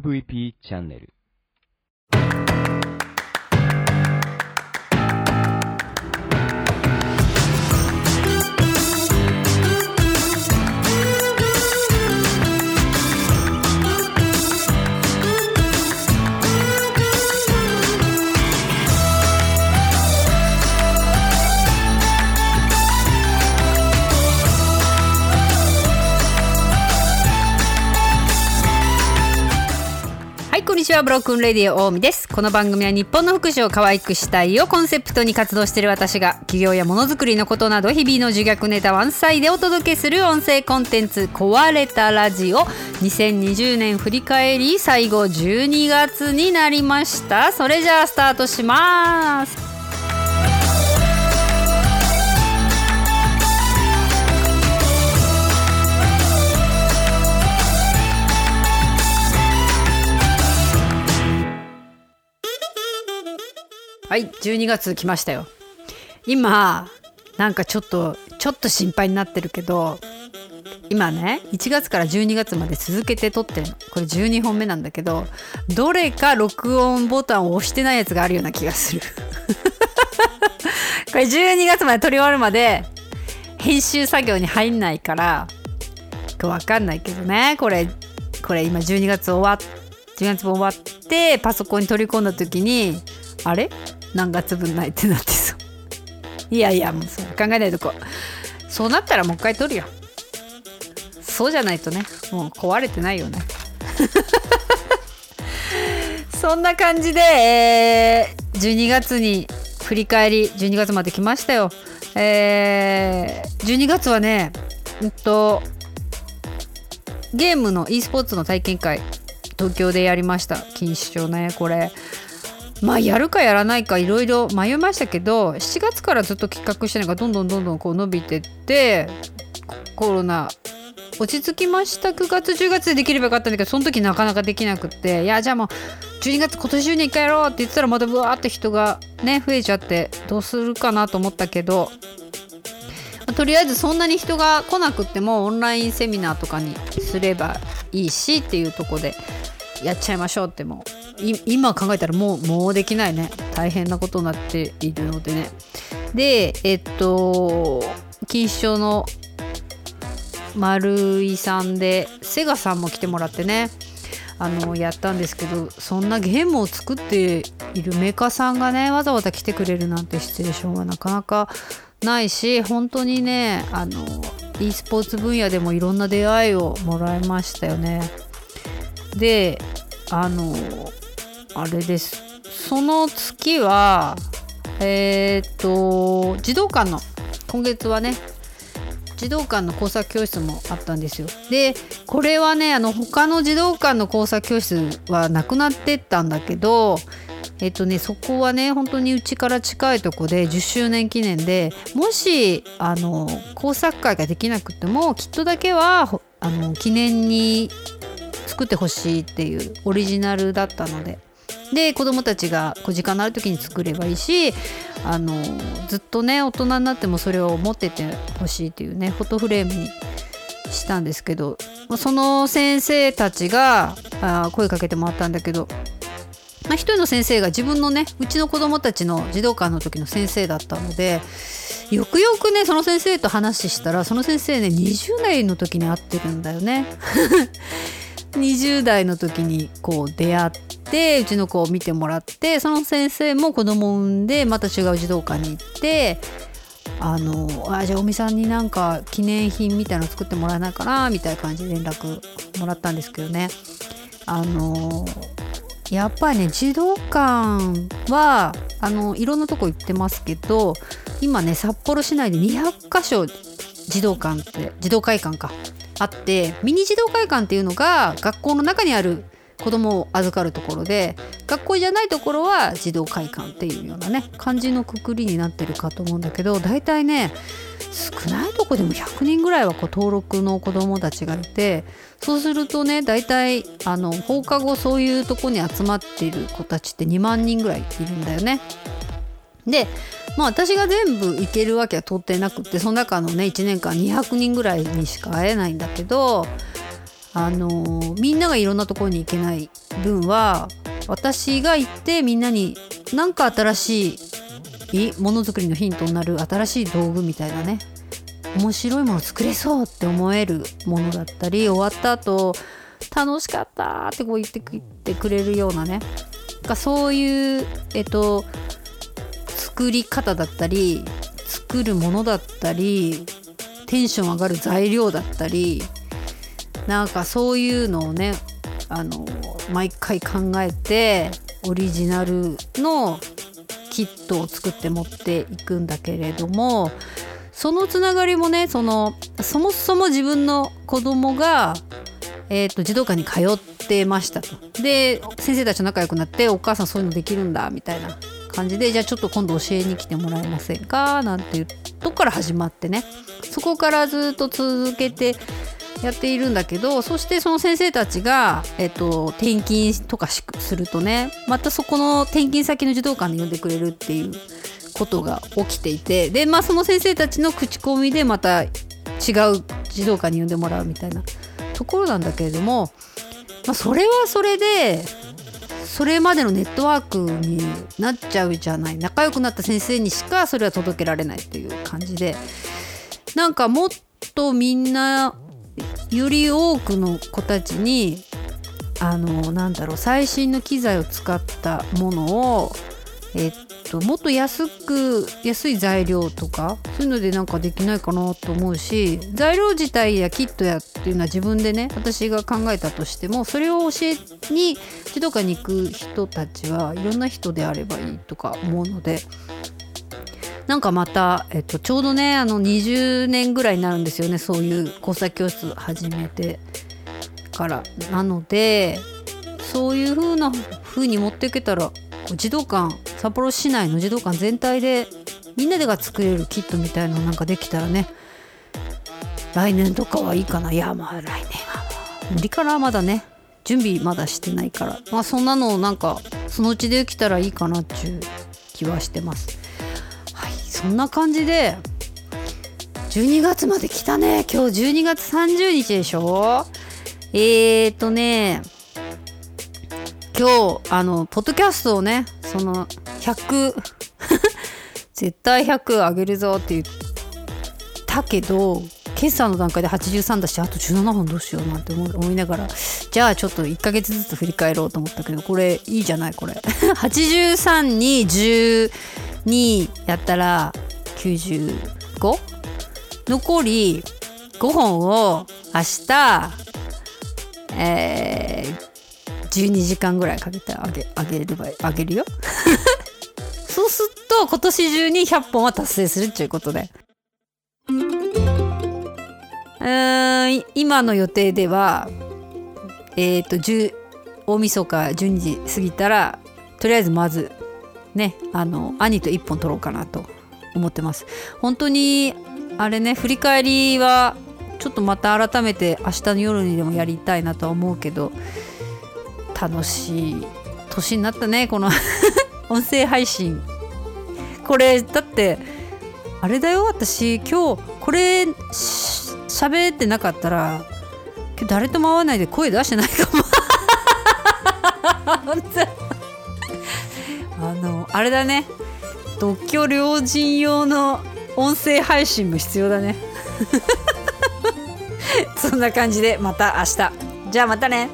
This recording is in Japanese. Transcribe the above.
MVP チャンネル。にちは。ブロックンレディオ大見です。この番組は日本の福祉を可愛くしたいをコンセプトに活動している私が企業やものづくりのことなど日々の自虐ネタ満載でお届けする音声コンテンツ壊れたラジオ2020年振り返り最後12月になりました。それじゃあスタートします。はい、12月来ましたよ。今、なんかちょっと、ちょっと心配になってるけど、今ね、1月から12月まで続けて撮ってるの。これ12本目なんだけど、どれか録音ボタンを押してないやつがあるような気がする。これ12月まで撮り終わるまで、編集作業に入んないから、わかんないけどね、これ、これ今12月終わっ12月も終わってパソコンに取り込んだ時にあれ？何月分ないってなってそういやいやもうそう考えないとこ。そうなったらもう一回取るよ。そうじゃないとねもう壊れてないよね。そんな感じで、えー12月に振り返り12月まで来ましたよ。えー12月はねうんとゲームの e スポーツの体験会東京でやりました。錦糸町ねこれ。まあやるかやらないかいろいろ迷いましたけど7月からずっと企画してるのがどんどんどんどんこう伸びてってコロナ落ち着きました。9月10月でできればよかったんだけどその時なかなかできなくっていやじゃあもう12月今年中に1回やろうって言ってたらまたブワーって人がね増えちゃってどうするかなと思ったけどとりあえずそんなに人が来なくってもオンラインセミナーとかにすればいいしっていうとこでやっちゃいましょうってもう今考えたらもうもうできないね。大変なことになっているのでね。でえっと錦糸町の丸井さんでセガさんも来てもらってね。あのやったんですけどそんなゲームを作っているメーカーさんがねわざわざ来てくれるなんてシチュエーションはなかなかないし本当にねあの e スポーツ分野でもいろんな出会いをもらいましたよね。であのあれです。その月はえっ、と児童館の今月はね児童館の工作教室もあったんですよ。でこれはねあの他の児童館の工作教室はなくなってったんだけどえっとねそこはね本当にうちから近いとこで10周年記念でもしあの工作会ができなくてもきっとだけはあの記念に作ってほしいっていうオリジナルだったので。で子供たちがこう時間のある時に作ればいいしあのずっとね大人になってもそれを持っててほしいっていうねフォトフレームにしたんですけどその先生たちがあ声かけてもらったんだけどまあ、一人の先生が自分のねうちの子供たちの児童館の時の先生だったのでよくよくねその先生と話したらその先生ね20代の時に会ってるんだよね。20代の時にこう出会ってうちの子を見てもらってその先生も子供を産んでまた違う児童館に行ってあのあじゃあおみさんになんか記念品みたいなの作ってもらえないかなみたいな感じで連絡もらったんですけどね。あのやっぱりね児童館はあのいろんなとこ行ってますけど今ね札幌市内で200箇所児童館って児童会館かあってミニ児童会館っていうのが学校の中にある子供を預かるところで学校じゃないところは児童会館っていうようなね感じのくくりになってるかと思うんだけど大体ね少ないとこでも100人ぐらいはこう登録の子供たちがいてそうするとね大体あの放課後そういうとこに集まっている子たちって2万人ぐらいいるんだよね。でまあ私が全部行けるわけは到底なくってその中のね1年間200人ぐらいにしか会えないんだけどあのみんながいろんなところに行けない分は私が行ってみんなに何か新しいものづくりのヒントになる新しい道具みたいなね面白いもの作れそうって思えるものだったり終わった後楽しかったってこう言ってくれるようなねそういうえっと作り方だったり作るものだったりテンション上がる材料だったりなんかそういうのをねあの毎回考えてオリジナルのキットを作って持っていくんだけれどもそのつながりもねそのそもそも自分の子供がえーと、児童館に通ってましたと。で先生たちと仲良くなってお母さんそういうのできるんだみたいな感じでじゃあちょっと今度教えに来てもらえませんかなんていうとこから始まってねそこからずっと続けてやっているんだけどそしてその先生たちが、えっと、転勤とかするとねまたそこの転勤先の児童館に呼んでくれるっていうことが起きていてでまあその先生たちの口コミでまた違う児童館に呼んでもらうみたいなところなんだけれども、まあ、それはそれでそれまでのネットワークになっちゃうじゃない。仲良くなった先生にしかそれは届けられないっていう感じでなんかもっとみんなより多くの子たちにあのなんだろう最新の機材を使ったものをえっともっと安く安い材料とかそういうのでなんかできないかなと思うし材料自体やキットやっていうのは自分でね私が考えたとしてもそれを教えに児童館に行く人たちはいろんな人であればいいとか思うのでなんかまた、えっと、ちょうどねあの20年ぐらいになるんですよねそういう工作教室始めてから。なのでそういう風な風に持っていけたら児童館札幌市内の児童館全体でみんなでが作れるキットみたいのなんかできたらね来年とかはいいかな。いやまあ来年は無理からまだね。準備まだしてないから。まあそんなのなんかそのうちできたらいいかなっちゅう気はしてます。そんな感じで12月まで来たね。今日12月30日でしょ？えーとね今日あのポッドキャストをねその100 絶対100上げるぞって言ったけど決算の段階で83だしあと17本どうしようなんて思いながらじゃあちょっと1ヶ月ずつ振り返ろうと思ったけどこれいいじゃないこれ。83に2やったら 95? 残り5本を明日えー、12時間ぐらいかけてあげあげればあげるよ そうすると今年中に100本は達成するっていうことでうん今の予定ではえっ、ー、と10大晦日12時過ぎたらとりあえずまずねあの兄と1本取ろうかなと思ってます。本当にあれね振り返りはちょっとまた改めて明日の夜にでもやりたいなとは思うけど楽しい年になったねこの 音声配信。これだってあれだよ私今日これ喋ってなかったら誰とも会わないで声出してないかも。あれだね。独居老人用の音声配信も必要だね。そんな感じでまた明日。じゃあまたね